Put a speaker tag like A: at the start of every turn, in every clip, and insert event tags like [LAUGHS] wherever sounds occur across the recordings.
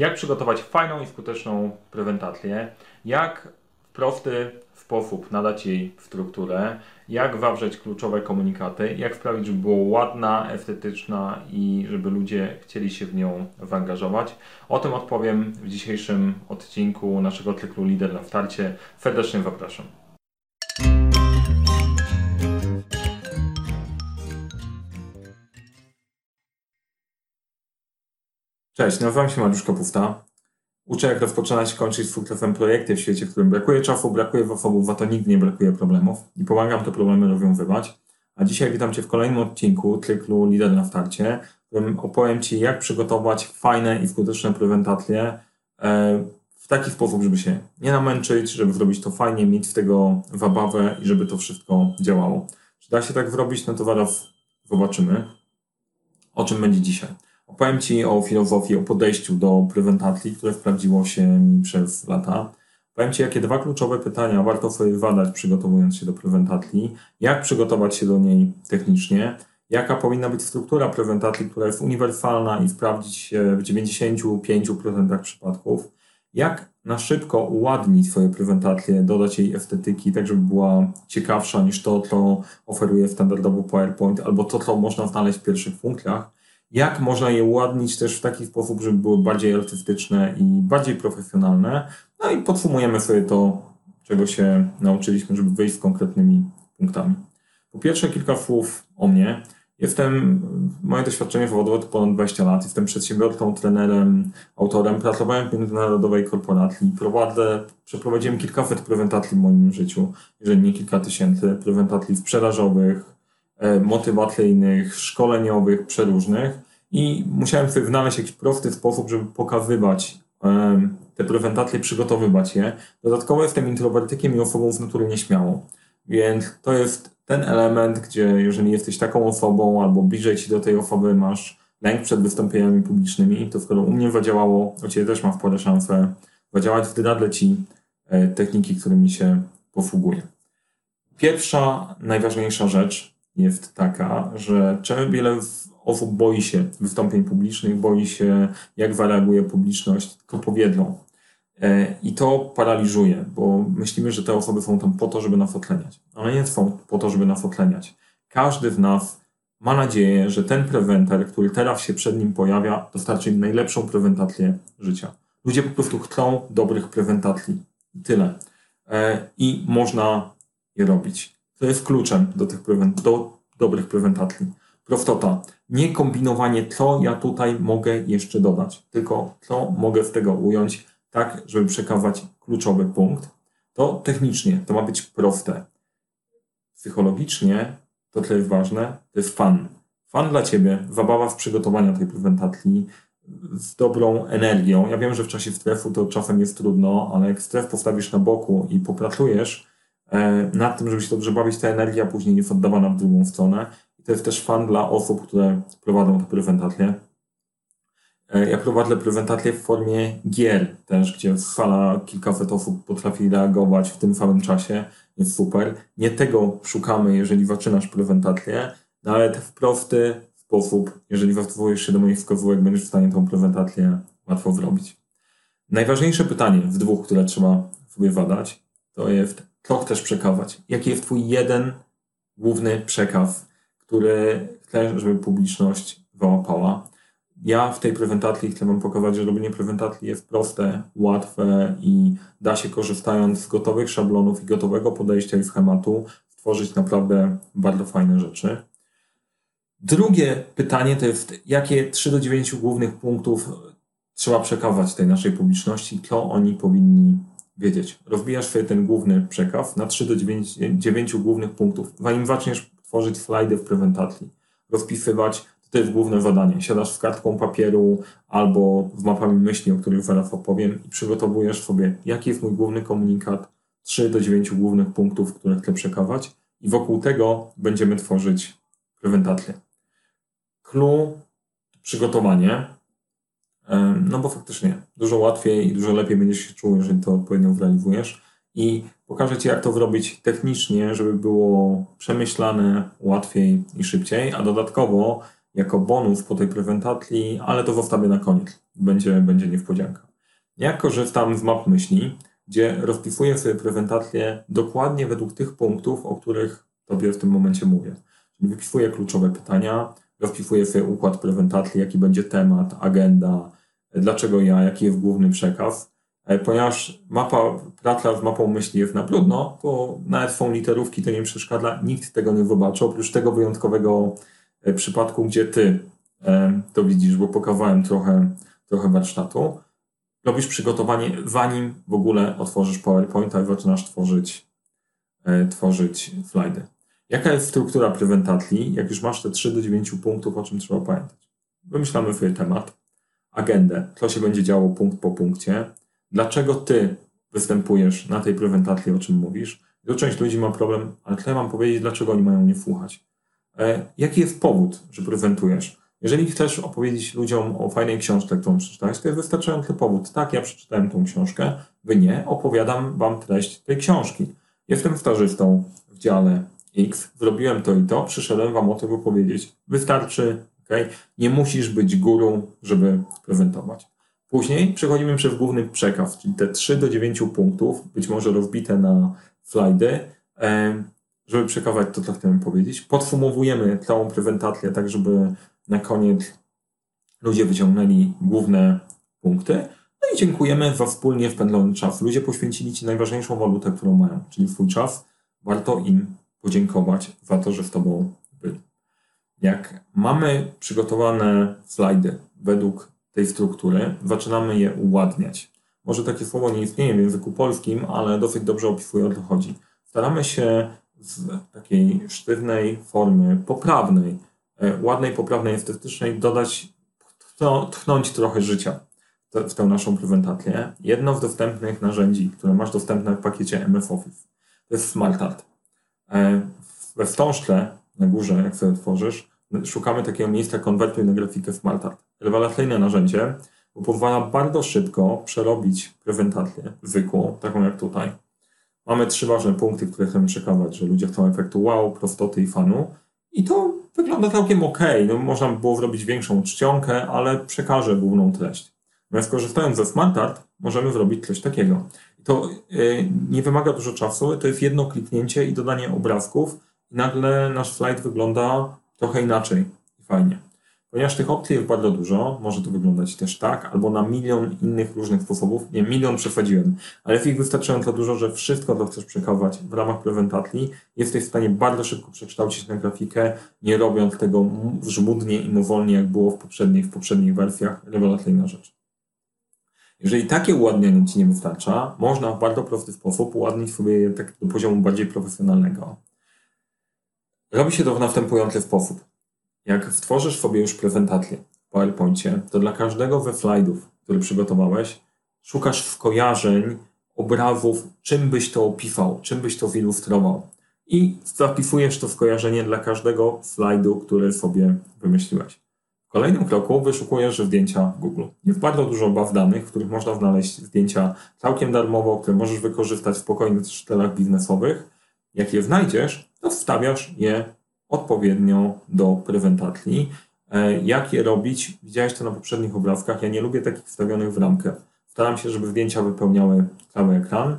A: jak przygotować fajną i skuteczną prezentację, jak w prosty sposób nadać jej strukturę, jak wawrzeć kluczowe komunikaty, jak sprawić, żeby była ładna, estetyczna i żeby ludzie chcieli się w nią zaangażować. O tym odpowiem w dzisiejszym odcinku naszego cyklu Lider na starcie. Serdecznie zapraszam. Cześć, nazywam się Mariusz Kapufta. Uczę, jak rozpoczynać i kończyć z sukcesem projekty w świecie, w którym brakuje czasu, brakuje zasobów, a to nigdy nie brakuje problemów i pomagam te problemy rozwiązywać. A dzisiaj witam Cię w kolejnym odcinku cyklu Lider na starcie, w którym opowiem Ci, jak przygotować fajne i skuteczne prezentacje e, w taki sposób, żeby się nie namęczyć, żeby zrobić to fajnie, mieć z tego zabawę i żeby to wszystko działało. Czy da się tak zrobić? No to zaraz zobaczymy, o czym będzie dzisiaj. Opowiem Ci o filozofii, o podejściu do prezentacji, które sprawdziło się mi przez lata. Powiem Ci, jakie dwa kluczowe pytania warto sobie zadać, przygotowując się do prezentacji, jak przygotować się do niej technicznie, jaka powinna być struktura prezentacji, która jest uniwersalna i sprawdzić się w 95% przypadków, jak na szybko uładnić swoje prezentacje, dodać jej estetyki, tak żeby była ciekawsza niż to, co oferuje standardowo PowerPoint, albo to, co można znaleźć w pierwszych funkcjach jak można je uładnić też w taki sposób, żeby były bardziej artystyczne i bardziej profesjonalne. No i podsumujemy sobie to, czego się nauczyliśmy, żeby wyjść z konkretnymi punktami. Po pierwsze, kilka słów o mnie. Jestem, moje doświadczenie zawodowe to ponad 20 lat. Jestem przedsiębiorcą, trenerem, autorem. Pracowałem w międzynarodowej korporacji. Prowadzę, przeprowadziłem kilkaset prezentacji w moim życiu, jeżeli nie kilka tysięcy prezentacji sprzedażowych, motywacyjnych, szkoleniowych, przeróżnych i musiałem sobie znaleźć jakiś prosty sposób, żeby pokazywać te prezentacje, przygotowywać je. Dodatkowo jestem introwertykiem i osobą z natury nieśmiałą, więc to jest ten element, gdzie jeżeli jesteś taką osobą albo bliżej ci do tej osoby masz lęk przed wystąpieniami publicznymi, to skoro u mnie zadziałało, u Ciebie też ma spore szanse zadziałać, wdrażę Ci e, techniki, którymi się posługuję. Pierwsza, najważniejsza rzecz, jest taka, że wiele osób boi się wystąpień publicznych, boi się, jak zareaguje publiczność, tylko powiedzą. E, I to paraliżuje, bo myślimy, że te osoby są tam po to, żeby nas otleniać. One nie są po to, żeby nas otleniać. Każdy z nas ma nadzieję, że ten prewenter, który teraz się przed nim pojawia, dostarczy im najlepszą prezentację życia. Ludzie po prostu chcą dobrych prezentacji. I tyle. E, I można je robić. To jest kluczem do tych do dobrych prezentacji. Prostota. Nie kombinowanie, co ja tutaj mogę jeszcze dodać, tylko co mogę z tego ująć, tak, żeby przekazać kluczowy punkt. To technicznie, to ma być proste. Psychologicznie, to co jest ważne, to jest fan. Fan dla Ciebie, zabawa w przygotowaniu tej prezentacji, z dobrą energią. Ja wiem, że w czasie strefu to czasem jest trudno, ale jak stref postawisz na boku i popracujesz, nad tym, żeby się dobrze bawić, ta energia później jest oddawana w drugą stronę. I to jest też fan dla osób, które prowadzą te prezentacje. E, ja prowadzę prezentacje w formie gier też, gdzie sala kilkaset osób potrafi reagować w tym samym czasie. Jest super. Nie tego szukamy, jeżeli zaczynasz prezentację, no ale w prosty sposób, jeżeli zastosoujesz się do moich wskazówek, będziesz w stanie tą prezentację łatwo zrobić. Najważniejsze pytanie w dwóch, które trzeba sobie zadać, to jest co chcesz przekazać? Jaki jest Twój jeden główny przekaz, który chcesz, żeby publiczność załapała? Ja w tej prezentacji chcę Wam pokazać, że robienie prezentacji jest proste, łatwe i da się korzystając z gotowych szablonów i gotowego podejścia i schematu stworzyć naprawdę bardzo fajne rzeczy. Drugie pytanie to jest, jakie 3 do 9 głównych punktów trzeba przekazać tej naszej publiczności, co oni powinni wiedzieć. Rozbijasz sobie ten główny przekaz na 3 do 9, 9 głównych punktów. Zanim zaczniesz tworzyć slajdy w prezentacji, rozpisywać, to jest główne zadanie. Siadasz z kartką papieru albo z mapami myśli, o których zaraz opowiem i przygotowujesz sobie, jaki jest mój główny komunikat, 3 do 9 głównych punktów, które chcę przekazać i wokół tego będziemy tworzyć prezentację. Clue, przygotowanie, no bo faktycznie dużo łatwiej i dużo lepiej będziesz się czuł, jeżeli to odpowiednio zrealizujesz. I pokażę Ci, jak to zrobić technicznie, żeby było przemyślane łatwiej i szybciej, a dodatkowo jako bonus po tej prezentacji, ale to zostawię na koniec. Będzie, będzie niespodzianka. Ja korzystam z map myśli, gdzie rozpisuję sobie prezentację dokładnie według tych punktów, o których Tobie w tym momencie mówię. Czyli wypisuję kluczowe pytania, rozpisuję sobie układ prezentacji, jaki będzie temat, agenda, dlaczego ja, jaki jest główny przekaz. E, ponieważ mapa, praca z mapą myśli jest na brudno, to nawet są literówki, to nie przeszkadza, nikt tego nie zobaczy, oprócz tego wyjątkowego e, przypadku, gdzie ty e, to widzisz, bo pokazałem trochę, trochę warsztatu. Robisz przygotowanie, zanim w ogóle otworzysz PowerPointa i zaczynasz tworzyć, tworzyć slajdy. Jaka jest struktura prezentacji, jak już masz te 3 do 9 punktów, o czym trzeba pamiętać? Wymyślamy sobie temat, agendę, co się będzie działo punkt po punkcie, dlaczego ty występujesz na tej prezentacji, o czym mówisz. I część ludzi ma problem, ale ja mam powiedzieć, dlaczego oni mają nie słuchać? E, jaki jest powód, że prezentujesz? Jeżeli chcesz opowiedzieć ludziom o fajnej książce, którą przeczytałeś, to jest wystarczający powód. Tak, ja przeczytałem tą książkę, wy nie, opowiadam wam treść tej książki. Jestem stażystą w dziale X, zrobiłem to i to, przyszedłem wam o tym opowiedzieć. Wystarczy, ok? Nie musisz być guru, żeby prezentować. Później przechodzimy przez główny przekaz, czyli te 3 do 9 punktów, być może rozbite na slajdy, żeby przekazać to, co chcemy powiedzieć. Podsumowujemy całą prezentację, tak żeby na koniec ludzie wyciągnęli główne punkty. No i dziękujemy za wspólnie wpędzony czas. Ludzie poświęcili Ci najważniejszą walutę, którą mają, czyli swój czas. Warto im podziękować za to, że z Tobą. Jak mamy przygotowane slajdy według tej struktury, zaczynamy je uładniać. Może takie słowo nie istnieje w języku polskim, ale dosyć dobrze opisuje o co chodzi. Staramy się z takiej sztywnej formy, poprawnej, e, ładnej, poprawnej, estetycznej dodać, tchnąć trochę życia w tę naszą prezentację. Jedno z dostępnych narzędzi, które masz dostępne w pakiecie MS Office, to jest SmartArt. E, we wstążce na górze, jak sobie otworzysz, szukamy takiego miejsca konwertuj na grafikę SmartArt. Rewelacyjne narzędzie, bo pozwala bardzo szybko przerobić prezentację zwykłą, taką jak tutaj. Mamy trzy ważne punkty, które chcemy przekazać, że ludzie chcą efektu wow, prostoty i fanu. I to wygląda całkiem ok. No, można by było zrobić większą czcionkę, ale przekaże główną treść. Natomiast korzystając ze SmartArt, możemy zrobić coś takiego. To yy, nie wymaga dużo czasu, to jest jedno kliknięcie i dodanie obrazków i nagle nasz slajd wygląda trochę inaczej i fajnie. Ponieważ tych opcji jest bardzo dużo, może to wyglądać też tak, albo na milion innych różnych sposobów. Nie, milion przesadziłem, ale jest ich wystarczająco dużo, że wszystko, co chcesz przekazywać w ramach prezentacji, jesteś w stanie bardzo szybko przekształcić na grafikę, nie robiąc tego żmudnie i mowolnie, jak było w poprzednich, w poprzednich wersjach. Rewelacyjna rzecz. Jeżeli takie uładnienie Ci nie wystarcza, można w bardzo prosty sposób uładnić sobie tak do poziomu bardziej profesjonalnego. Robi się to w następujący sposób. Jak stworzysz sobie już prezentację w PowerPoincie, to dla każdego ze slajdów, który przygotowałeś, szukasz skojarzeń, obrazów, czym byś to opisał, czym byś to zilustrował. I zapisujesz to skojarzenie dla każdego slajdu, który sobie wymyśliłeś. W kolejnym kroku wyszukujesz zdjęcia w Google. Jest bardzo dużo baz danych, w których można znaleźć zdjęcia całkiem darmowo, które możesz wykorzystać w spokojnych celach biznesowych. Jak je znajdziesz, to wstawiasz je odpowiednio do prezentacji. E, jak je robić? Widziałeś to na poprzednich obrazkach. Ja nie lubię takich wstawionych w ramkę. Staram się, żeby zdjęcia wypełniały cały ekran.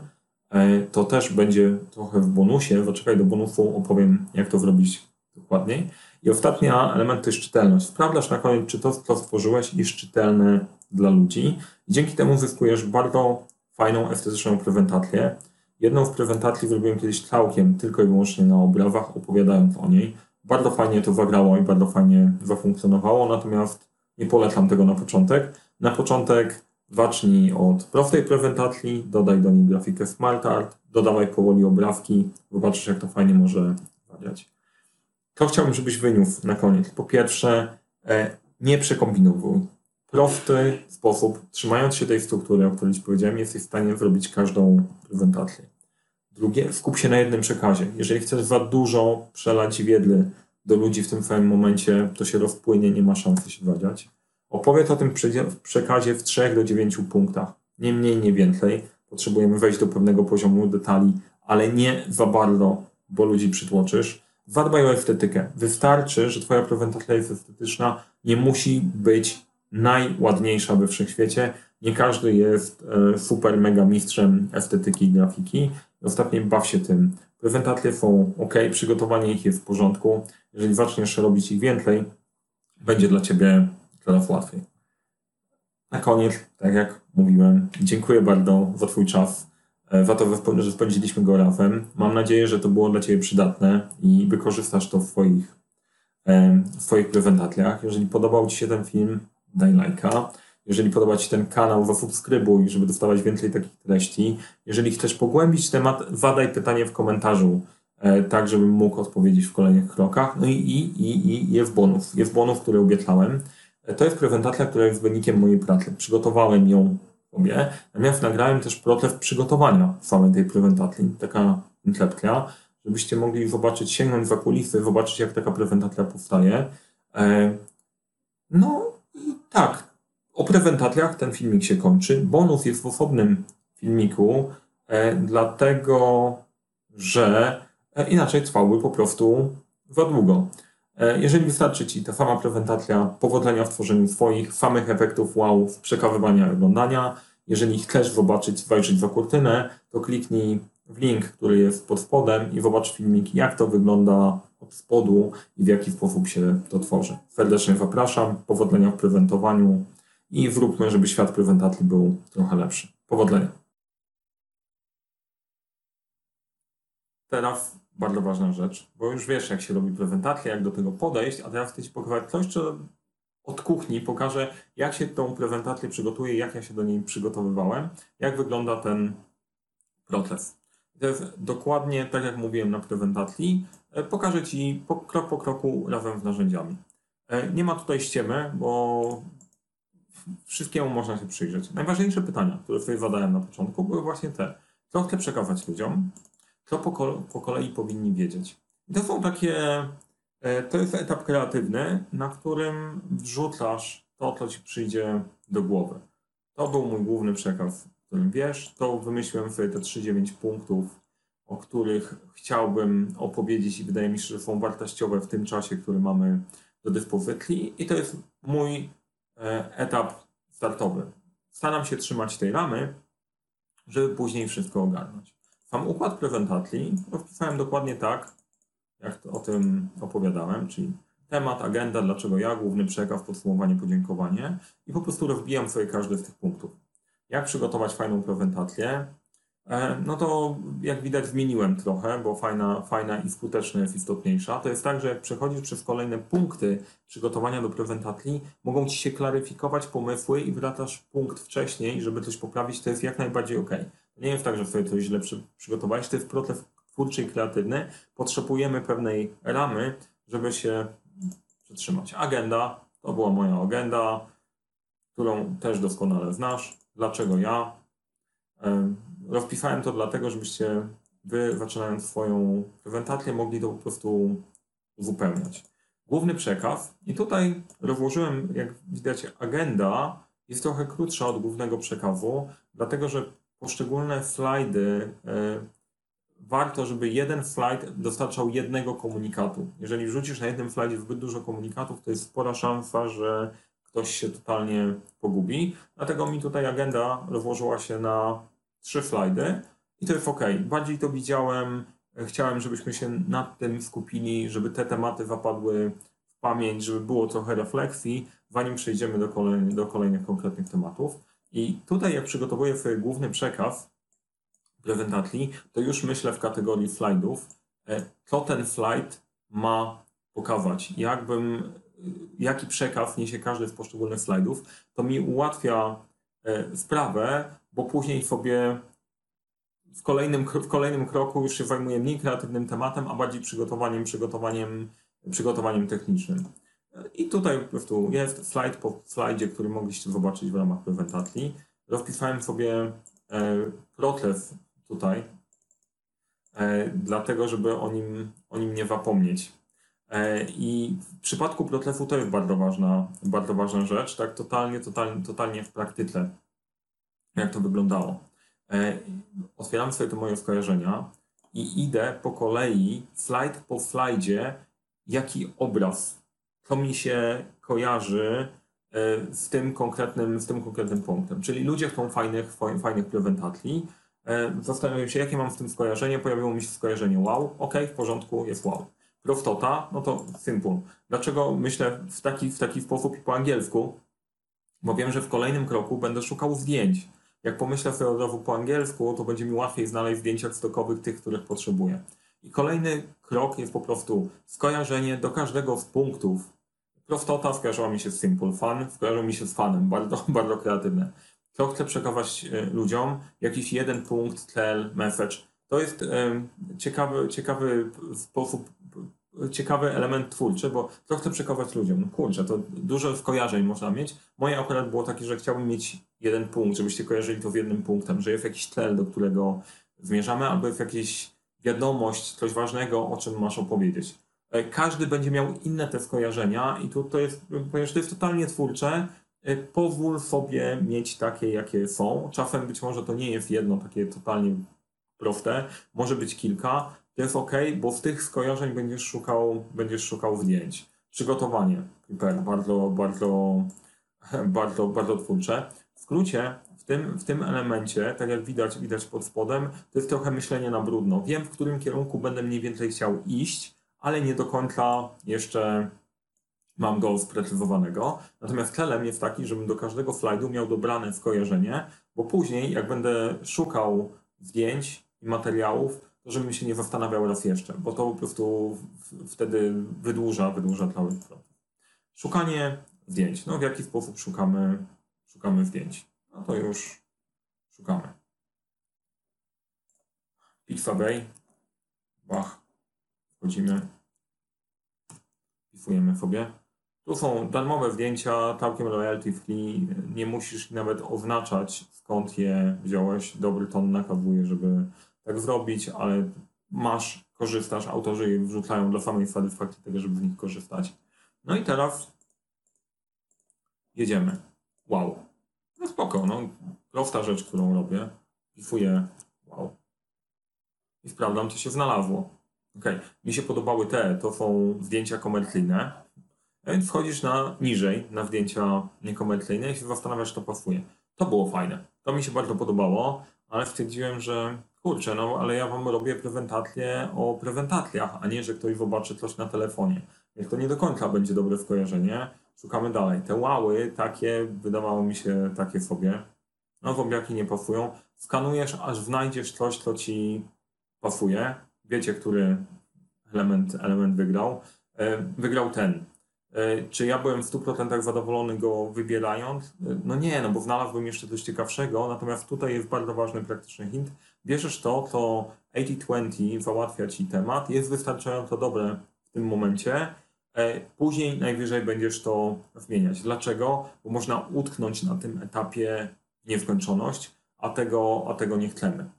A: E, to też będzie trochę w bonusie. Zaczekaj do bonusu, opowiem, jak to zrobić dokładniej. I ostatni element to jest czytelność. Sprawdzasz na koniec, czy to, co stworzyłeś, jest czytelne dla ludzi. Dzięki temu zyskujesz bardzo fajną, estetyczną prezentację. Jedną z prezentacji zrobiłem kiedyś całkiem, tylko i wyłącznie na obrazach, opowiadając o niej. Bardzo fajnie to zagrało i bardzo fajnie zafunkcjonowało, natomiast nie polecam tego na początek. Na początek zacznij od prostej prezentacji, dodaj do niej grafikę SmartArt, dodawaj powoli obrazki, zobaczysz jak to fajnie może zadziać. To chciałbym, żebyś wyniósł na koniec. Po pierwsze, e, nie przekombinowuj. Prosty sposób, trzymając się tej struktury, o której Ci powiedziałem, jesteś w stanie zrobić każdą prezentację. Drugie, skup się na jednym przekazie. Jeżeli chcesz za dużo przelać wiedzy do ludzi w tym samym momencie, to się rozpłynie, nie ma szansy się zadziać. Opowiedz o tym przekazie w 3 do 9 punktach. Nie mniej, nie więcej. Potrzebujemy wejść do pewnego poziomu detali, ale nie za bardzo, bo ludzi przytłoczysz Zadbaj o estetykę. Wystarczy, że twoja prezentacja jest estetyczna. Nie musi być najładniejsza we wszechświecie. Nie każdy jest e, super mega mistrzem estetyki i grafiki. Ostatnio baw się tym. Prezentacje są ok, przygotowanie ich jest w porządku. Jeżeli zaczniesz robić ich więcej, będzie dla ciebie coraz łatwiej. Na koniec, tak jak mówiłem, dziękuję bardzo za Twój czas, e, za to, że spędziliśmy go razem. Mam nadzieję, że to było dla Ciebie przydatne i wykorzystasz to w swoich, e, w swoich prezentacjach. Jeżeli podobał Ci się ten film, daj lajka. Jeżeli podoba Ci ten kanał, zasubskrybuj, żeby dostawać więcej takich treści. Jeżeli chcesz pogłębić temat, zadaj pytanie w komentarzu, e, tak żebym mógł odpowiedzieć w kolejnych krokach. No i, i, i, i jest bonus. Jest bonus, który obiecałem. To jest prezentacja, która jest wynikiem mojej pracy. Przygotowałem ją sobie, natomiast nagrałem też proces przygotowania samej tej prezentacji, taka incepcja, żebyście mogli zobaczyć, sięgnąć za kulisy, zobaczyć jak taka prezentacja powstaje. E, no i tak, o prezentacjach ten filmik się kończy. Bonus jest w osobnym filmiku, e, dlatego że e, inaczej trwałby po prostu za długo. E, jeżeli wystarczy Ci ta sama prezentacja, powodzenia w tworzeniu swoich samych efektów wow przekazywania oglądania. Jeżeli chcesz zobaczyć, zajrzeć za kurtynę, to kliknij w link, który jest pod spodem i zobacz filmik, jak to wygląda od spodu i w jaki sposób się to tworzy. Serdecznie zapraszam, powodzenia w prezentowaniu i zróbmy, żeby świat prezentacji był trochę lepszy. Powodzenia. Teraz bardzo ważna rzecz, bo już wiesz, jak się robi prezentację, jak do tego podejść, a teraz chcę Ci pokazać coś, co od kuchni pokażę, jak się tą prezentację przygotuje, jak ja się do niej przygotowywałem, jak wygląda ten proces. Dokładnie tak, jak mówiłem na prezentacji. E, pokażę Ci krok po kroku razem z narzędziami. E, nie ma tutaj ściemy, bo wszystkiemu można się przyjrzeć. Najważniejsze pytania, które sobie zadałem na początku, były właśnie te. Co chcę przekazać ludziom? co po, po kolei powinni wiedzieć. I to są takie, e, to jest etap kreatywny, na którym wrzucasz to, co ci przyjdzie do głowy. To był mój główny przekaz, którym wiesz, to wymyśliłem sobie te 3-9 punktów, o których chciałbym opowiedzieć i wydaje mi się, że są wartościowe w tym czasie, który mamy do dyspozycji i to jest mój etap startowy. Staram się trzymać tej ramy, żeby później wszystko ogarnąć. Sam układ prezentacji rozpisałem dokładnie tak, jak o tym opowiadałem, czyli temat, agenda, dlaczego ja, główny przekaz, podsumowanie, podziękowanie i po prostu rozbijam sobie każdy z tych punktów. Jak przygotować fajną prezentację? E, no to jak widać zmieniłem trochę, bo fajna, fajna i skuteczna jest istotniejsza. To jest tak, że jak przechodzisz przez kolejne punkty przygotowania do prezentacji, mogą Ci się klaryfikować pomysły i wracasz punkt wcześniej, żeby coś poprawić, to jest jak najbardziej ok nie jest tak, że sobie coś źle przy, przygotowałeś, to jest proces twórczy i kreatywny. Potrzebujemy pewnej ramy, żeby się przytrzymać. Agenda, to była moja agenda, którą też doskonale znasz. Dlaczego ja? Rozpisałem to dlatego, żebyście wy, zaczynając swoją prezentację, mogli to po prostu uzupełniać. Główny przekaz, i tutaj rozłożyłem, jak widać, agenda jest trochę krótsza od głównego przekazu, dlatego że poszczególne slajdy, e, warto, żeby jeden slajd dostarczał jednego komunikatu. Jeżeli wrzucisz na jednym slajdzie zbyt dużo komunikatów, to jest spora szansa, że ktoś się totalnie pogubi. Dlatego mi tutaj agenda rozłożyła się na trzy slajdy i to jest ok. Bardziej to widziałem, chciałem, żebyśmy się nad tym skupili, żeby te tematy zapadły w pamięć, żeby było trochę refleksji, zanim przejdziemy do, kolej, do kolejnych konkretnych tematów. I tutaj, jak przygotowuję swój główny przekaz prezentacji, to już myślę w kategorii slajdów, e, co ten slajd ma pokazać. Jakbym, jaki przekaz niesie każdy z poszczególnych slajdów, to mi ułatwia e, sprawę, bo później sobie w kolejnym, w kolejnym kroku już się zajmuję mniej kreatywnym tematem, a bardziej przygotowaniem, przygotowaniem, przygotowaniem technicznym. I tutaj po prostu jest slajd po slajdzie, który mogliście zobaczyć w ramach prezentacji. Rozpisałem sobie e, proces tutaj, e, dlatego żeby o nim, o nim nie zapomnieć. E, I w przypadku procesu to jest bardzo ważna, bardzo ważna rzecz, tak totalnie, totalnie, totalnie w praktyce, jak to wyglądało. Otwieram sobie te moje skojarzenia i idę po kolei, slajd po slajdzie, jaki obraz, to mi się kojarzy e, z tym konkretnym, z tym konkretnym punktem. Czyli ludzie chcą fajnych, fajnych prewentatli. E, zastanawiam się, jakie mam w tym skojarzenie. Pojawiło mi się skojarzenie wow, ok, w porządku, jest wow. Prostota, no to simple. Dlaczego myślę w taki, w taki sposób i po angielsku? Bo wiem, że w kolejnym kroku będę szukał zdjęć. Jak pomyślę sobie od razu po angielsku, to będzie mi łatwiej znaleźć zdjęcia stokowych tych, których potrzebuję. I kolejny krok jest po prostu skojarzenie do każdego z punktów. Prostota skojarzyła mi się z Simple Fun, skojarzyła mi się z fanem, bardzo, [LAUGHS] bardzo kreatywne. Co chcę przekazać e, ludziom? Jakiś jeden punkt, cel, message. To jest ciekawy, ciekawy sposób ciekawy element twórczy, bo co chcę przekazać ludziom? No kurczę, to dużo skojarzeń można mieć. Moje akurat było takie, że chciałbym mieć jeden punkt, żebyście kojarzyli to w jednym punktem, że jest jakiś cel, do którego zmierzamy, albo jest jakaś wiadomość, coś ważnego, o czym masz opowiedzieć. E, każdy będzie miał inne te skojarzenia i tu to jest, ponieważ to jest totalnie twórcze, e, pozwól sobie mieć takie, jakie są. Czasem być może to nie jest jedno takie totalnie proste, może być kilka, to jest ok, bo z tych skojarzeń będziesz szukał, będziesz szukał zdjęć. Przygotowanie, prepare, bardzo, bardzo, [LAUGHS] bardzo, bardzo twórcze. W skrócie, w tym, w tym elemencie, tak jak widać, widać pod spodem, to jest trochę myślenie na brudno. Wiem, w którym kierunku będę mniej więcej chciał iść, ale nie do końca jeszcze mam go sprecyzowanego. Natomiast celem jest taki, żebym do każdego slajdu miał dobrane skojarzenie, bo później, jak będę szukał zdjęć i materiałów, to żebym się nie zastanawiał raz jeszcze, bo to po prostu wtedy wydłuża, wydłuża cały proces. Szukanie zdjęć. No w jaki sposób szukamy, szukamy zdjęć? No to już szukamy. Pixabay. Bach. Wchodzimy. Wpisujemy sobie. Tu są darmowe zdjęcia, całkiem royalty free. Nie musisz nawet oznaczać skąd je wziąłeś. Dobry ton nakazuje, żeby tak zrobić, ale masz, korzystasz, autorzy je wrzucają dla samej satysfakcji tego, żeby z nich korzystać. No i teraz jedziemy. Wow. No spoko, no prosta rzecz, którą robię. Wpisuję wow. I sprawdzam, co się znalazło. Ok, mi się podobały te, to są zdjęcia komercyjne. A więc wchodzisz na niżej, na zdjęcia niekomercyjne i się zastanawiasz, to pasuje. To było fajne. To mi się bardzo podobało, ale stwierdziłem, że kurczę, no ale ja wam robię prezentację o prezentacjach, a nie, że ktoś zobaczy coś na telefonie. Jak to nie do końca będzie dobre skojarzenie, szukamy dalej. Te łały takie, wydawało mi się takie sobie, no zombiaki nie pasują. Skanujesz, aż znajdziesz coś, co ci pasuje. Wiecie, który element, element wygrał. E, wygrał ten. E, czy ja byłem w 100% zadowolony go wybierając? E, no nie, no bo znalazłbym jeszcze coś ciekawszego, natomiast tutaj jest bardzo ważny praktyczny hint. Bierzesz to, to 80-20 załatwia ci temat, jest wystarczająco dobre w tym momencie, e, później najwyżej będziesz to zmieniać. Dlaczego? Bo można utknąć na tym etapie nieskończoność, a tego, a tego nie chcemy.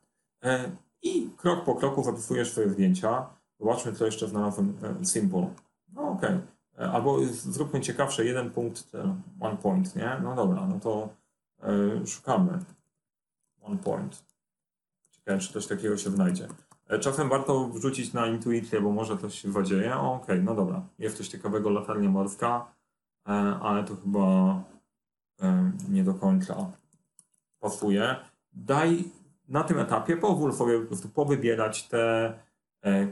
A: I krok po kroku zapisujesz swoje zdjęcia. Zobaczmy, co jeszcze znalazłem. Simple. No okej. Okay. E, albo zróbmy ciekawsze, jeden punkt, one point, nie? No dobra, no to y, szukamy one point. Ciekawe, czy coś takiego się znajdzie. E, czasem warto wrzucić na intuicję, bo może coś się zadzieje. Okej, okay, no dobra. Jest coś ciekawego, latarnia morska, ale to chyba nie do końca pasuje. Daj na tym etapie, pozwól sobie po prostu powybierać te,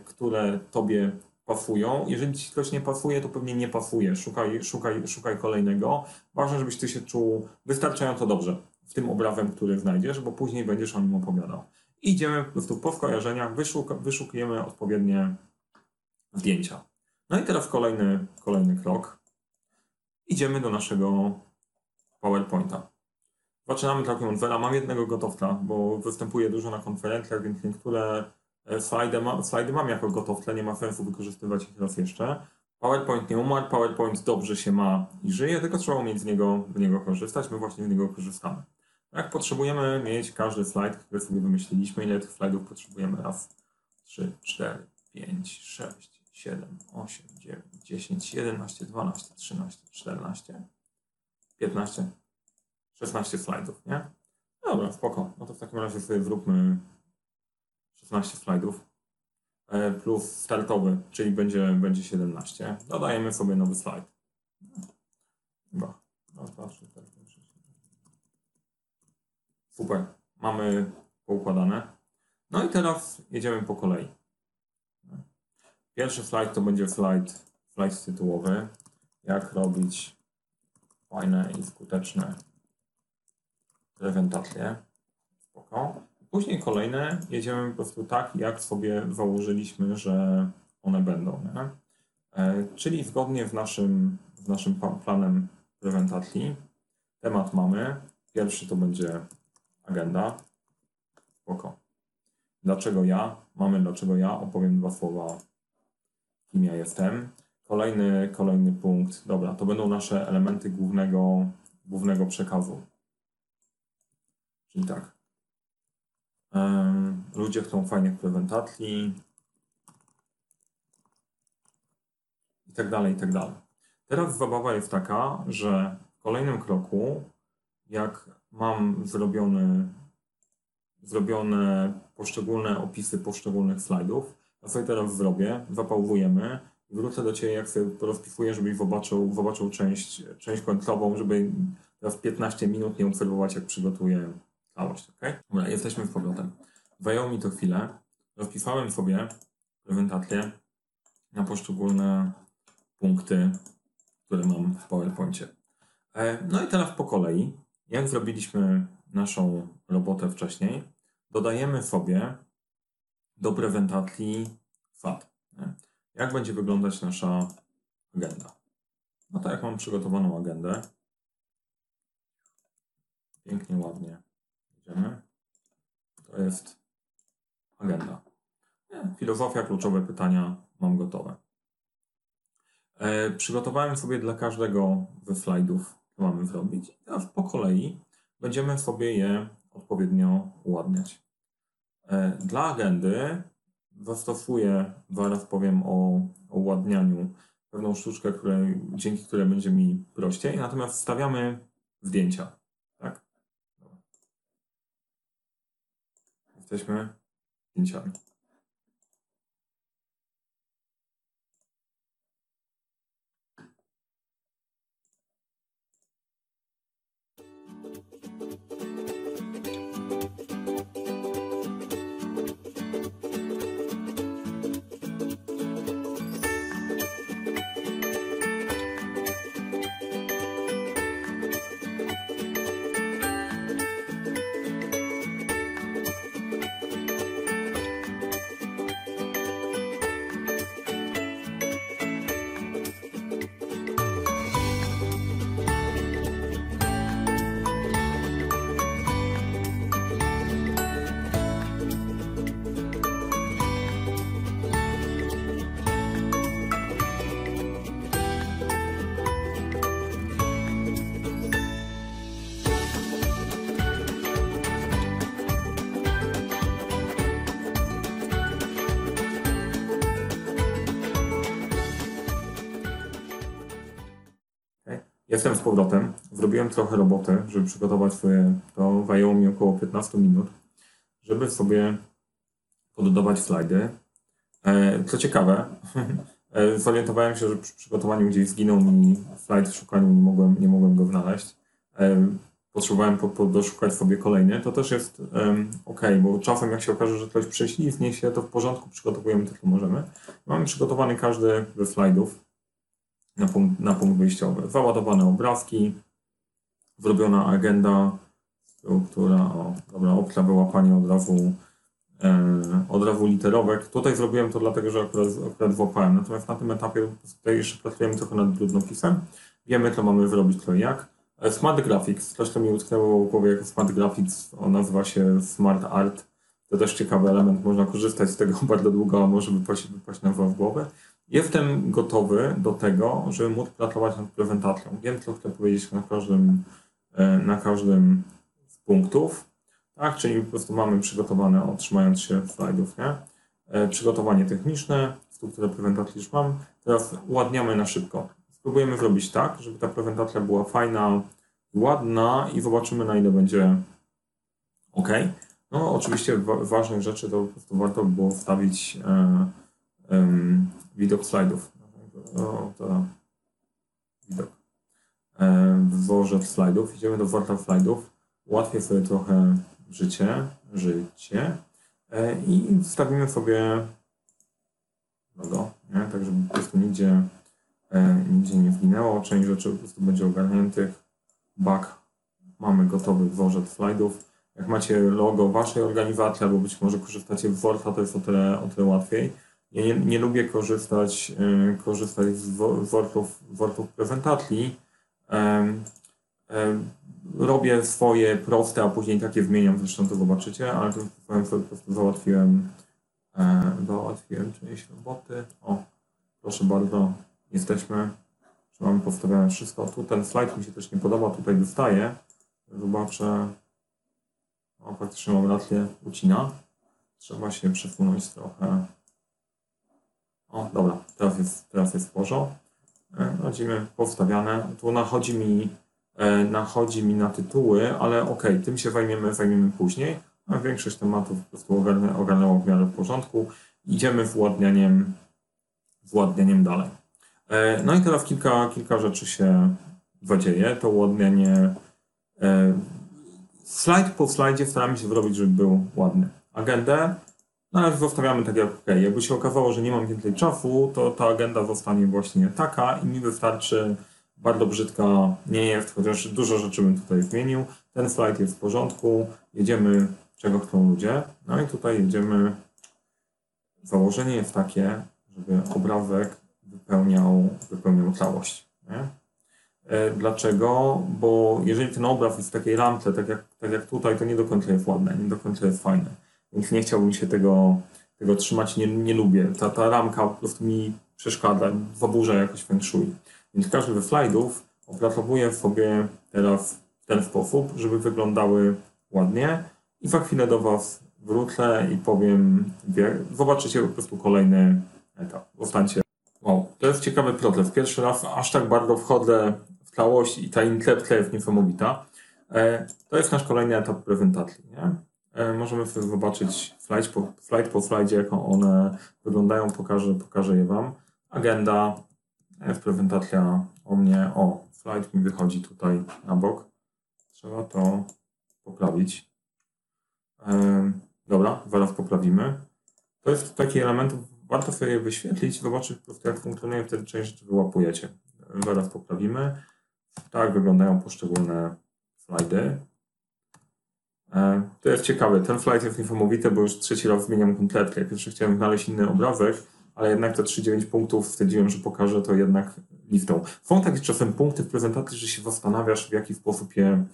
A: które tobie pasują. Jeżeli ci ktoś nie pasuje, to pewnie nie pasuje. Szukaj, szukaj, szukaj kolejnego. Ważne, żebyś ty się czuł wystarczająco dobrze w tym obrazem, który znajdziesz, bo później będziesz o nim opowiadał. Idziemy po prostu po skojarzeniach, wyszuk wyszukujemy odpowiednie zdjęcia. No i teraz kolejny, kolejny krok. Idziemy do naszego PowerPointa. Zaczynamy całkiem od zera. Mam jednego gotowca, bo występuję dużo na konferencjach, więc niektóre E, slajdy, ma, slajdy mam jako gotowce, nie ma sensu wykorzystywać ich raz jeszcze. PowerPoint nie umarł, PowerPoint dobrze się ma i żyje, tylko trzeba umieć z niego, z niego korzystać. My właśnie z niego korzystamy. Jak potrzebujemy mieć każdy slajd, który sobie wymyśliliśmy, ile tych slajdów potrzebujemy? Raz, trzy, cztery, pięć, sześć, siedem, osiem, dziewięć, dziesięć, jedenaście, dwanaście, trzynaście, czternaście, piętnaście, szesnaście slajdów, nie? Dobra, spoko. No to w takim razie sobie zróbmy 16 slajdów. e, plus startowy, czyli będzie, będzie 17. Dodajemy sobie nowy slajd. Super. Mamy poukładane. No i teraz jedziemy po kolei. Pierwszy slajd to będzie slajd, slajd tytułowy. Jak robić fajne i skuteczne prezentacje. Spoko. Później kolejne jedziemy po prostu tak, jak sobie założyliśmy, że one będą. Nie? E, czyli zgodnie z naszym, z naszym planem prezentacji. Temat mamy. Pierwszy to będzie agenda. Spoko. Dlaczego ja? Mamy dlaczego ja. Opowiem dwa słowa, kim ja jestem. Kolejny, kolejny punkt. Dobra, to będą nasze elementy głównego, głównego przekazu. Czyli tak. Ludzie chcą fajnych prezentacji. I tak dalej, i tak dalej. Teraz zabawa jest taka, że w kolejnym kroku, jak mam zrobiony, zrobione poszczególne opisy poszczególnych slajdów, ja sobie teraz zrobię, zapałwujemy, wrócę do Ciebie, jak sobie rozpisuję, żebyś zobaczył, zobaczył część, część końcową, żeby teraz 15 minut nie obserwować, jak przygotuję całość, ok? Dobra, jesteśmy z powrotem. Zajęło mi to chwilę. Rozpisałem sobie prezentację na poszczególne punkty, które mam w PowerPoincie. E, no i teraz po kolei, jak zrobiliśmy naszą robotę wcześniej, dodajemy sobie do prezentacji FAT. Jak będzie wyglądać nasza agenda? No tak jak mam przygotowaną agendę. Pięknie, ładnie. Idziemy. To jest agenda. Filozofia, kluczowe pytania mam gotowe. E, przygotowałem sobie dla każdego ze slajdów, co mamy zrobić. A po kolei będziemy sobie je odpowiednio uładniać. E, dla agendy zastosuję, zaraz powiem o, o uładnianiu, pewną sztuczkę, które, dzięki której będzie mi prościej. Natomiast wstawiamy zdjęcia. Tak? Jesteśmy zdjęciami. Jestem z powrotem. Zrobiłem trochę roboty, żeby przygotować swoje. To zajęło mi około 15 minut, żeby sobie poddawać slajdy. E, co ciekawe, [LAUGHS] e, zorientowałem się, że przy przygotowaniu gdzieś zginął mi slajd w szukaniu, nie mogłem, nie mogłem go znaleźć. E, potrzebowałem po, po doszukać sobie kolejny. To też jest ok, bo czasem jak się okaże, że ktoś prześlizgnie się, to w porządku przygotowujemy to, co możemy. Mamy przygotowany każdy ze slajdów na punkt, na punkt wyjściowy. Załadowane obrazki, zrobiona agenda, która, o, dobra, opcja wyłapanie od razu, e, od razu literowek. Tutaj zrobiłem to dlatego, że akurat, akurat włapałem, natomiast na tym etapie tutaj jeszcze pracujemy trochę nad brudnopisem. Wiemy, co mamy zrobić, co i jak. E, Smart Graphics, coś to mi utknęło w głowie jako Smart Graphics, on nazywa się Smart Art. To też ciekawy element, można korzystać z tego [LAUGHS] bardzo długo, a może wypaść, wypaść nam w głowę. Jestem gotowy do tego, żeby móc pracować nad prezentacją. Wiem, co chcę powiedzieć na każdym, e, na każdym z punktów. Tak, czyli po prostu mamy przygotowane, otrzymając się slajdów, nie? E, przygotowanie techniczne, strukturę prezentacji już mam. Teraz uładniamy na szybko. Spróbujemy zrobić tak, żeby ta prezentacja była fajna, ładna i zobaczymy na ile będzie ok. No oczywiście wa ważnych rzeczy to po prostu warto było wstawić e, um, widok slajdów. O, to widok. Um, włożę slajdów. Idziemy do worka slajdów. Ułatwię sobie trochę życie, życie e, i wstawimy sobie logo, nie? tak żeby po prostu nigdzie, e, nigdzie nie wginęło. Część rzeczy po prostu będzie ogarniętych. Back mamy gotowy dworzec slajdów. Jak macie logo waszej organizacji albo być może korzystacie w Worta, to jest o tyle, o tyle łatwiej. Ja nie, nie lubię korzystać, yy, korzystać z Wortów, Wortów prezentacji. Robię swoje proste, a później takie zmieniam, zresztą to zobaczycie, ale to powiem sobie, po prostu załatwiłem, e, załatwiłem część roboty. O, proszę bardzo, jesteśmy. Mamy postawione wszystko. Tu ten slajd mi się też nie podoba, tutaj dostaję. Zobaczę. O, faktycznie mam rację, ucina. Trzeba się przesunąć trochę. O, dobra, teraz jest, teraz jest w porządku. Chodzimy powstawiane. Tu nachodzi mi, e, nachodzi mi na tytuły, ale ok, tym się zajmiemy, zajmiemy później. A większość tematów po prostu ogarnę, ogarnęło w miarę w porządku. Idziemy władnianiem, władnianiem dalej. E, no i teraz kilka, kilka rzeczy się zadzieje. To uładnianie E, slajd po slajdzie staramy się zrobić, żeby był ładny. Agendę no ale zostawiamy tak jak ok. Jakby się okazało, że nie mam więcej czasu, to ta agenda zostanie właśnie taka i mi wystarczy bardzo brzydka nie jest, chociaż dużo rzeczy bym tutaj zmienił. Ten slajd jest w porządku, jedziemy czego chcą ludzie. No i tutaj jedziemy. Założenie jest takie, żeby obrazek wypełniał, wypełniał całość. Nie? E, dlaczego? Bo jeżeli ten obraz jest w takiej ramce, tak jak, tak jak tutaj, to nie do końca jest ładne, nie do końca jest fajne. Więc nie chciałbym się tego, tego trzymać, nie, nie lubię. Ta, ta ramka po prostu mi przeszkadza, zaburza jakoś feng shui. Więc każdy ze slajdów opracowuję sobie teraz w ten sposób, żeby wyglądały ładnie i za chwilę do Was wrócę i powiem, zobaczycie po prostu kolejny etap. Zostańcie. Wow, to jest ciekawy proces. Pierwszy raz aż tak bardzo wchodzę w całość i ta incepcja jest niesamowita. E, to jest nasz kolejny etap prezentacji. Nie? E, możemy zobaczyć slajd po, slajd po jak one wyglądają. Pokażę, pokażę je Wam. Agenda, jest prezentacja o mnie. O, slajd mi wychodzi tutaj na bok. Trzeba to poprawić. E, dobra, zaraz poprawimy. To jest taki element, warto sobie wyświetlić, zobaczyć po prostu jak funkcjonuje, wtedy część rzeczy wyłapujecie. Zaraz poprawimy. Tak wyglądają poszczególne slajdy. E, to jest ciekawe. Ten slajd jest niesamowity, bo już trzeci raz zmieniam kompletnie. Pierwszy chciałem znaleźć inny obrazek, ale jednak te 3-9 punktów stwierdziłem, że pokażę to jednak listą. Są takie czasem punkty w prezentacji, że się zastanawiasz, w jaki sposób je,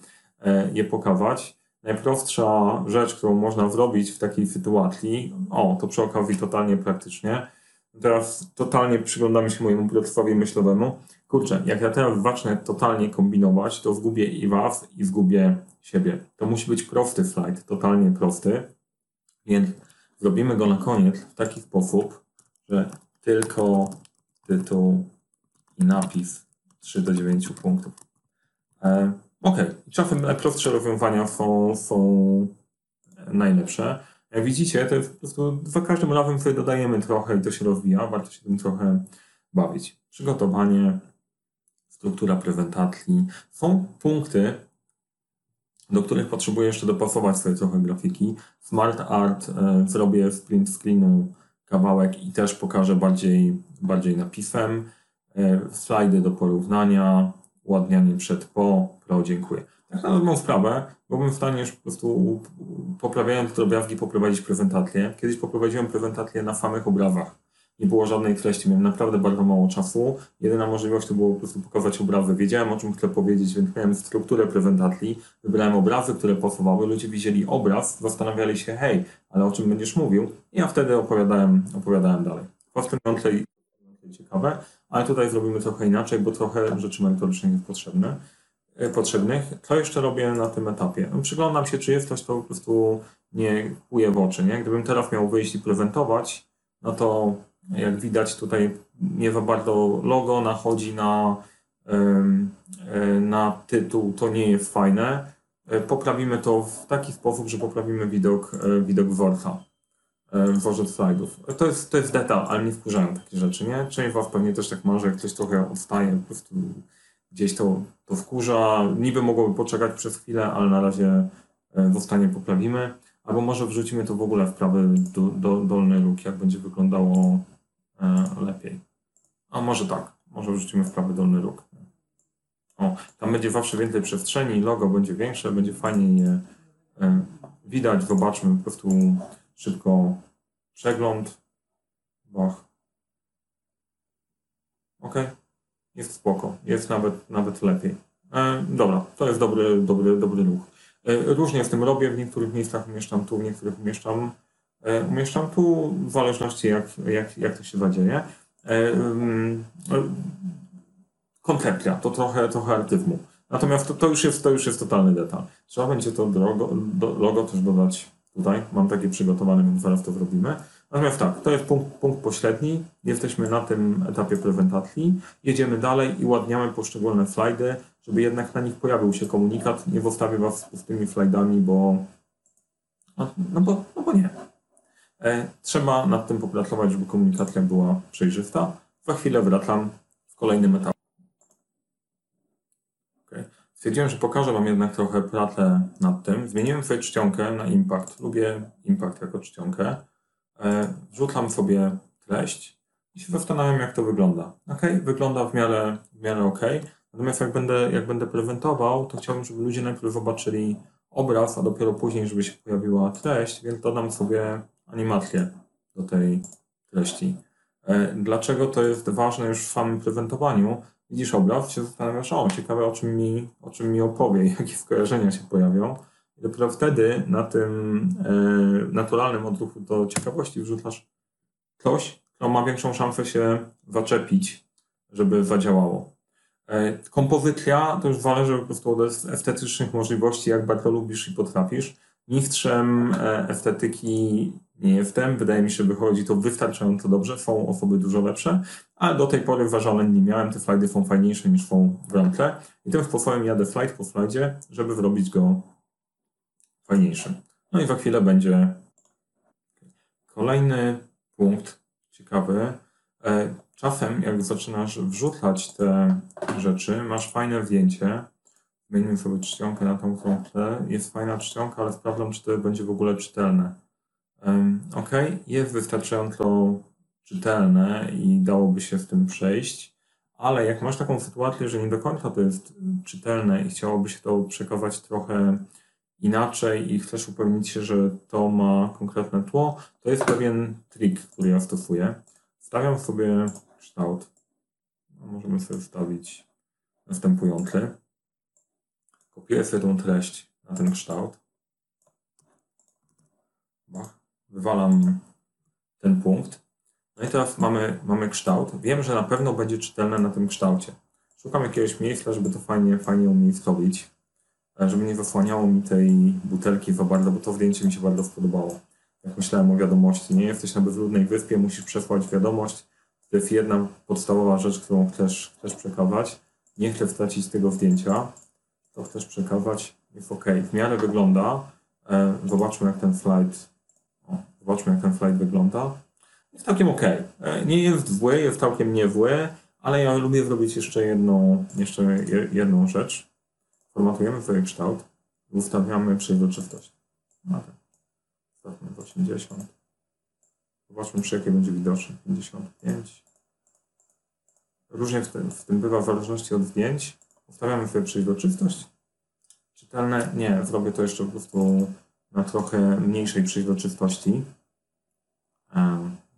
A: e, je pokazać. Najprostsza rzecz, którą można zrobić w takiej sytuacji, o, to przy okazji totalnie praktycznie, teraz totalnie przyglądamy się mojemu procesowi myślowemu. Kurczę, jak ja teraz zacznę totalnie kombinować, to zgubię i was, i zgubię siebie. To musi być prosty slajd, totalnie prosty, więc zrobimy go na koniec w taki sposób, że tylko tytuł i napis 3 do 9 punktów. E, ok, czasem najprostsze rozwiązania są, są najlepsze. Jak widzicie, to jest po prostu za każdym razem sobie dodajemy trochę i to się rozwija. Warto się tym trochę bawić. Przygotowanie, struktura prezentacji. Są punkty, do których potrzebuję jeszcze dopasować sobie trochę grafiki. Smart Art e, zrobię z print screenu kawałek i też pokażę bardziej, bardziej napisem. E, slajdy do porównania, ładnianie przed po, pro, dziękuję. Tak na dobrą sprawę, byłbym w stanie już po prostu poprawiając drobiazgi poprowadzić prezentację. Kiedyś poprowadziłem prezentację na samych obrazach. Nie było żadnej treści, miałem naprawdę bardzo mało czasu. Jedyna możliwość to było po prostu pokazać obrazy. Wiedziałem o czym chcę powiedzieć, więc miałem strukturę prezentacji. Wybrałem obrazy, które pasowały. Ludzie widzieli obraz, zastanawiali się, hej, ale o czym będziesz mówił? I ja wtedy opowiadałem, opowiadałem dalej. Fascynujące i ciekawe, ale tutaj zrobimy trochę inaczej, bo trochę rzeczy merytorycznych jest potrzebne. E, potrzebnych. Co jeszcze robię na tym etapie? No, przyglądam się, czy jest coś, to po prostu nie kuje w oczy. Nie? Gdybym teraz miał wyjść i prezentować, no to jak widać tutaj nie za bardzo logo nachodzi na, e, na tytuł, to nie jest fajne. E, poprawimy to w taki sposób, że poprawimy widok, widok worka. e, włożę slajdów. To jest, to jest detal, ale nie wkurzają takie rzeczy, nie? Część was pewnie też tak ma, że jak ktoś trochę odstaje, po prostu gdzieś to, to wkurza. Niby mogłoby poczekać przez chwilę, ale na razie e, w poprawimy. Albo może wrzucimy to w ogóle w prawy do, do, dolny róg, jak będzie wyglądało e, lepiej. A może tak, może wrzucimy w prawy dolny róg. O, tam będzie zawsze więcej przestrzeni, logo będzie większe, będzie fajniej je e, widać. Zobaczmy po prostu szybko przegląd. Bach. Ok, jest spoko, jest nawet, nawet lepiej. E, dobra, to jest dobry, dobry, dobry ruch. E, różnie z tym robię, w niektórych miejscach umieszczam tu, w niektórych umieszczam, e, umieszczam tu, w zależności jak, jak, jak to się zadzieje. E, koncepcja, to trochę, trochę artyzmu. Natomiast to, to, już jest, to już jest totalny detal. Trzeba będzie to logo, logo też dodać tutaj. Mam takie przygotowane, więc zaraz to zrobimy. Natomiast tak, to jest punkt, punkt pośredni. Jesteśmy na tym etapie prezentacji. Jedziemy dalej i ładniamy poszczególne slajdy, żeby jednak na nich pojawił się komunikat. Nie zostawię Was z pustymi slajdami, bo no, no, bo, no bo nie. E, trzeba nad tym popracować, żeby komunikacja była przejrzysta. Za chwilę wracam w kolejnym etapie. Stwierdziłem, że pokażę Wam jednak trochę pracę nad tym. Zmieniłem sobie czcionkę na Impact. Lubię Impact jako czcionkę. E, wrzucam sobie treść i się zastanawiam, jak to wygląda. Ok, wygląda w miarę, w miarę ok. Natomiast jak będę, jak będę prezentował, to chciałbym, żeby ludzie najpierw zobaczyli obraz, a dopiero później, żeby się pojawiła treść, więc dodam sobie animację do tej treści. E, dlaczego to jest ważne już w samym prezentowaniu? widzisz obraz, się zastanawiasz, o, ciekawe o czym mi, o czym mi opowie, [LAUGHS] jakie skojarzenia się pojawią. I dopiero wtedy na tym e, naturalnym odruchu do ciekawości wrzucasz coś, kto ma większą szansę się zaczepić, żeby zadziałało. E, kompozycja to już zależy po prostu od estetycznych możliwości, jak bardzo lubisz i potrafisz. Mistrzem estetyki nie jestem. Wydaje mi się, że wychodzi to wystarczająco dobrze. Są osoby dużo lepsze, ale do tej pory ważonek nie miałem. Te slajdy są fajniejsze niż są w rample. I tym sposobem jadę slajd po slajdzie, żeby zrobić go fajniejszym. No i za chwilę będzie kolejny punkt ciekawy. E, czasem, jak zaczynasz wrzucać te rzeczy, masz fajne zdjęcie. Zmienimy sobie czcionkę na tą tle. Jest fajna czcionka, ale sprawdzam, czy to będzie w ogóle czytelne. Ok, jest wystarczająco czytelne i dałoby się z tym przejść, ale jak masz taką sytuację, że nie do końca to jest czytelne i chciałoby się to przekazać trochę inaczej i chcesz upewnić się, że to ma konkretne tło, to jest pewien trik, który ja stosuję. Stawiam sobie kształt. No, możemy sobie wstawić następujący. Kopiuję sobie tą treść na ten kształt. Wywalam ten punkt. No i teraz mamy, mamy kształt. Wiem, że na pewno będzie czytelne na tym kształcie. Szukam jakiegoś miejsca, żeby to fajnie, fajnie umiejscowić żeby nie zasłaniało mi tej butelki za bardzo, bo to zdjęcie mi się bardzo spodobało. Jak myślałem o wiadomości, nie jesteś na bezludnej wyspie, musisz przesłać wiadomość. To jest jedna podstawowa rzecz, którą chcesz, chcesz przekazać. Nie chcę stracić tego zdjęcia. To chcesz przekazać, jest ok. W miarę wygląda. E, zobaczmy, jak ten slajd, zobaczmy, jak ten slajd wygląda. Jest całkiem ok. E, nie jest zły, jest całkiem niezły, ale ja lubię zrobić jeszcze jedną, jeszcze jedną rzecz. Formatujemy sobie kształt i ustawiamy przejrzystość. Tak. Ustawmy w 80. Zobaczmy, przy jakie będzie widoczne. 55. Różnie w tym, w tym bywa w zależności od zdjęć. Ustawiamy sobie przejrzystość. Czytelne? Nie, zrobię to jeszcze po prostu na trochę mniejszej przejrzystości.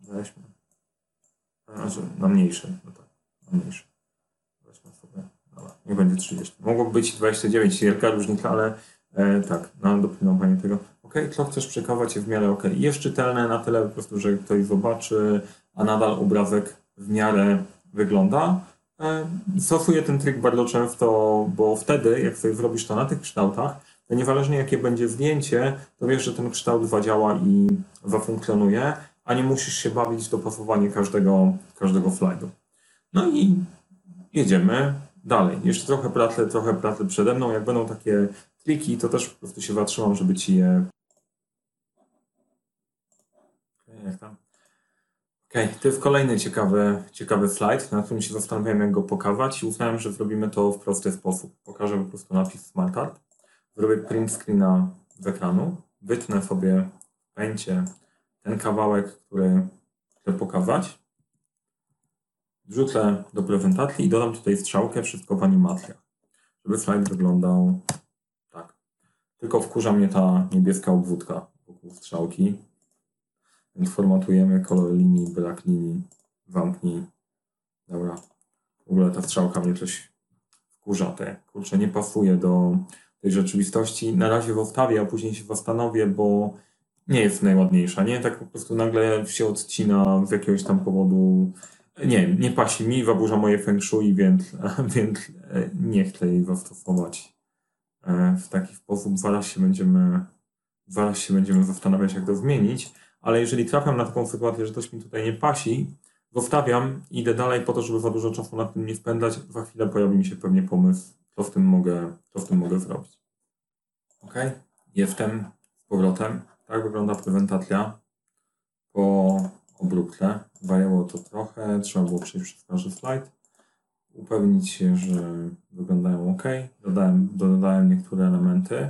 A: Weźmy. Znaczy, na mniejszej. No tak, na mniejszej. Weźmy sobie nie będzie 30. Mogło być 29, wielka różnica, ale e, tak, no dopilnowanie tego. Ok, co chcesz przekazać w miarę ok. Jest czytelne na tyle po prostu, że ktoś zobaczy, a nadal obrazek w miarę wygląda. E, stosuję ten trik bardzo często, bo wtedy, jak sobie zrobisz to na tych kształtach, to niezależnie jakie będzie zdjęcie, to wiesz, że ten kształt zadziała i zafunkcjonuje, a nie musisz się bawić w dopasowanie każdego, każdego slajdu. No i jedziemy dalej. Jeszcze trochę pracy, trochę pracy przede mną. Jak będą takie triki, to też po prostu się zatrzymam, żeby ci je. Jak tam? Okej, okay, to jest kolejny ciekawy, ciekawy slajd, na którym się zastanawiałem, jak go pokazać i uznałem, że zrobimy to w prosty sposób. Pokażę po prostu napis SmartCard, zrobię print screena z ekranu, wytnę sobie pęcie ten kawałek, który chcę pokazać, wrzucę do prezentacji i dodam tutaj strzałkę wszystko w animacjach, żeby slajd wyglądał tak. Tylko wkurza mnie ta niebieska obwódka wokół strzałki, więc formatujemy kolor linii, brak linii, zamknij. Dobra. W ogóle ta strzałka mnie coś wkurza. Te, kurczę, nie pasuje do tej rzeczywistości. Na razie zostawię, a później się zastanowię, bo nie jest najładniejsza, nie? Tak po prostu nagle się odcina z jakiegoś tam powodu. Nie, nie pasi mi, zaburza moje feng shui, więc, [LAUGHS] więc e, nie chcę jej zastosować e, w taki sposób. Zaraz się będziemy, zaraz się będziemy zastanawiać, jak to zmienić ale jeżeli trafiam na taką sytuację, że coś mi tutaj nie pasi, zostawiam idę dalej po to, żeby za dużo czasu nad tym nie spędzać. Za chwilę pojawi mi się pewnie pomysł, co w tym mogę, co w tym mogę zrobić. Ok, jestem z powrotem. Tak wygląda prezentacja po obróbce. Zajęło to trochę, trzeba było przejść przez każdy slajd, upewnić się, że wyglądają ok. Dodałem, dodałem niektóre elementy.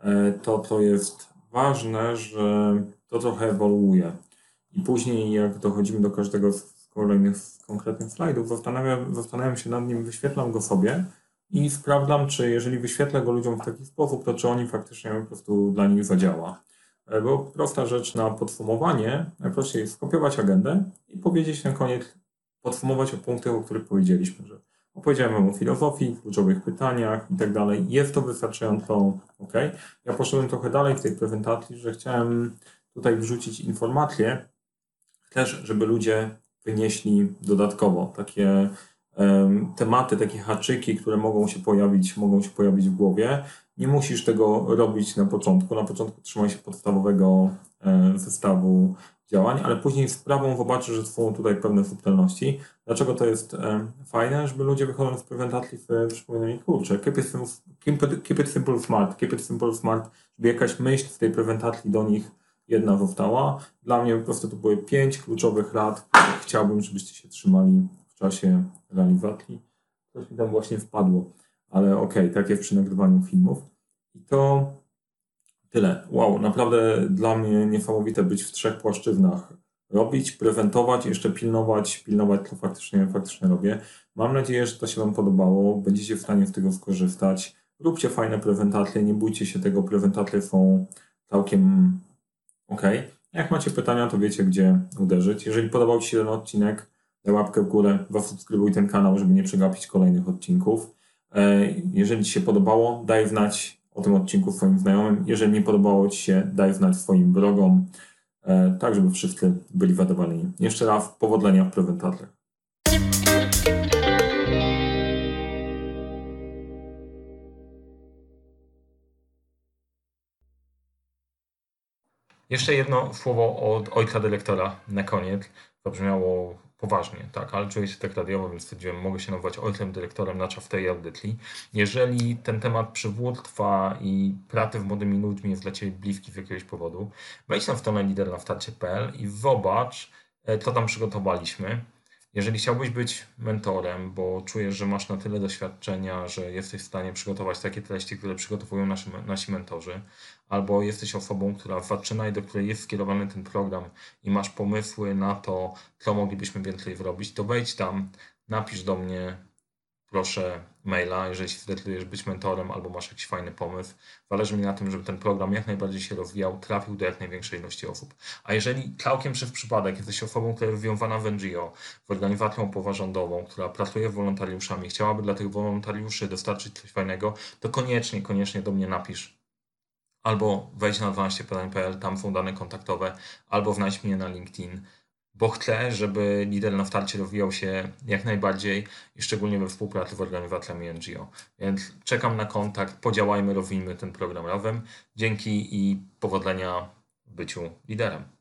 A: E, to, co jest ważne, że to trochę ewoluuje. I później, jak dochodzimy do każdego z kolejnych konkretnych slajdów, zastanawiam, zastanawiam się nad nim, wyświetlam go sobie i sprawdzam, czy jeżeli wyświetlę go ludziom w taki sposób, to czy oni faktycznie po prostu dla nich zadziała. E, bo prosta rzecz na podsumowanie, najprościej jest skopiować agendę i powiedzieć na koniec, podsumować o punktach, o których powiedzieliśmy, że opowiedziałem o filozofii, kluczowych pytaniach i tak dalej. Jest to wystarczająco ok. Ja poszedłem trochę dalej w tej prezentacji, że chciałem tutaj wrzucić informacje, też, żeby ludzie wynieśli dodatkowo takie um, tematy, takie haczyki, które mogą się pojawić, mogą się pojawić w głowie. Nie musisz tego robić na początku. Na początku trzymaj się podstawowego e, zestawu działań, ale później sprawą zobaczysz, że są tutaj pewne subtelności. Dlaczego to jest e, fajne? Żeby ludzie wychodząc z prezentacji przypominali, kurczę, keep it, it, keep it simple smart, keep it simple smart, żeby jakaś myśl w tej prezentacji do nich jedna została. Dla mnie po prostu to były pięć kluczowych rad, chciałbym, żebyście się trzymali w czasie realizacji. Coś mi tam właśnie wpadło, ale okej, okay, tak jest przy nagrywaniu filmów. I to tyle. Wow, naprawdę dla mnie niesamowite być w trzech płaszczyznach. Robić, prezentować, jeszcze pilnować, pilnować, co faktycznie, faktycznie robię. Mam nadzieję, że to się Wam podobało. Będziecie w stanie z tego skorzystać. Róbcie fajne prezentacje, nie bójcie się tego. Prezentacje są całkiem Ok. Jak macie pytania, to wiecie, gdzie uderzyć. Jeżeli podobał Ci się ten odcinek, daj łapkę w górę, zasubskrybuj ten kanał, żeby nie przegapić kolejnych odcinków. E, jeżeli Ci się podobało, daj znać o tym odcinku swoim znajomym. Jeżeli nie podobało Ci się, daj znać swoim blogom, e, tak żeby wszyscy byli zadowoleni. Jeszcze raz powodzenia w prezentacjach. Jeszcze jedno słowo od ojca dyrektora na koniec. To brzmiało poważnie, tak, ale czuję się tak radiowo, więc stwierdziłem, mogę się nazywać ojcem dyrektorem na czas tej audycji. Jeżeli ten temat przywództwa i pracy z młodymi ludźmi jest dla Ciebie bliski z jakiegoś powodu, wejdź na stronę lidernaWtarcie.pl i zobacz, e, co tam przygotowaliśmy. Jeżeli chciałbyś być mentorem, bo czujesz, że masz na tyle doświadczenia, że jesteś w stanie przygotować takie treści, które przygotowują nasi, nasi mentorzy, albo jesteś osobą, która zaczyna i do której jest skierowany ten program i masz pomysły na to, co moglibyśmy więcej zrobić, to wejdź tam, napisz do mnie proszę maila, jeżeli się zdecydujesz być mentorem albo masz jakiś fajny pomysł. Zależy mi na tym, żeby ten program jak najbardziej się rozwijał, trafił do jak największej ilości osób. A jeżeli całkiem przez przypadek jesteś osobą, która jest wywiązana w NGO, w organizacją pozarządową, która pracuje z wolontariuszami, chciałaby dla tych wolontariuszy dostarczyć coś fajnego, to koniecznie, koniecznie do mnie napisz. Albo wejdź na 12pytań.pl, tam są dane kontaktowe, albo znajdź mnie na LinkedIn bo chcę, żeby lider na starcie rozwijał się jak najbardziej i szczególnie we współpracy z organizacjami NGO. Więc czekam na kontakt, podziałajmy, rozwijmy ten program razem. Dzięki i powodzenia w byciu liderem.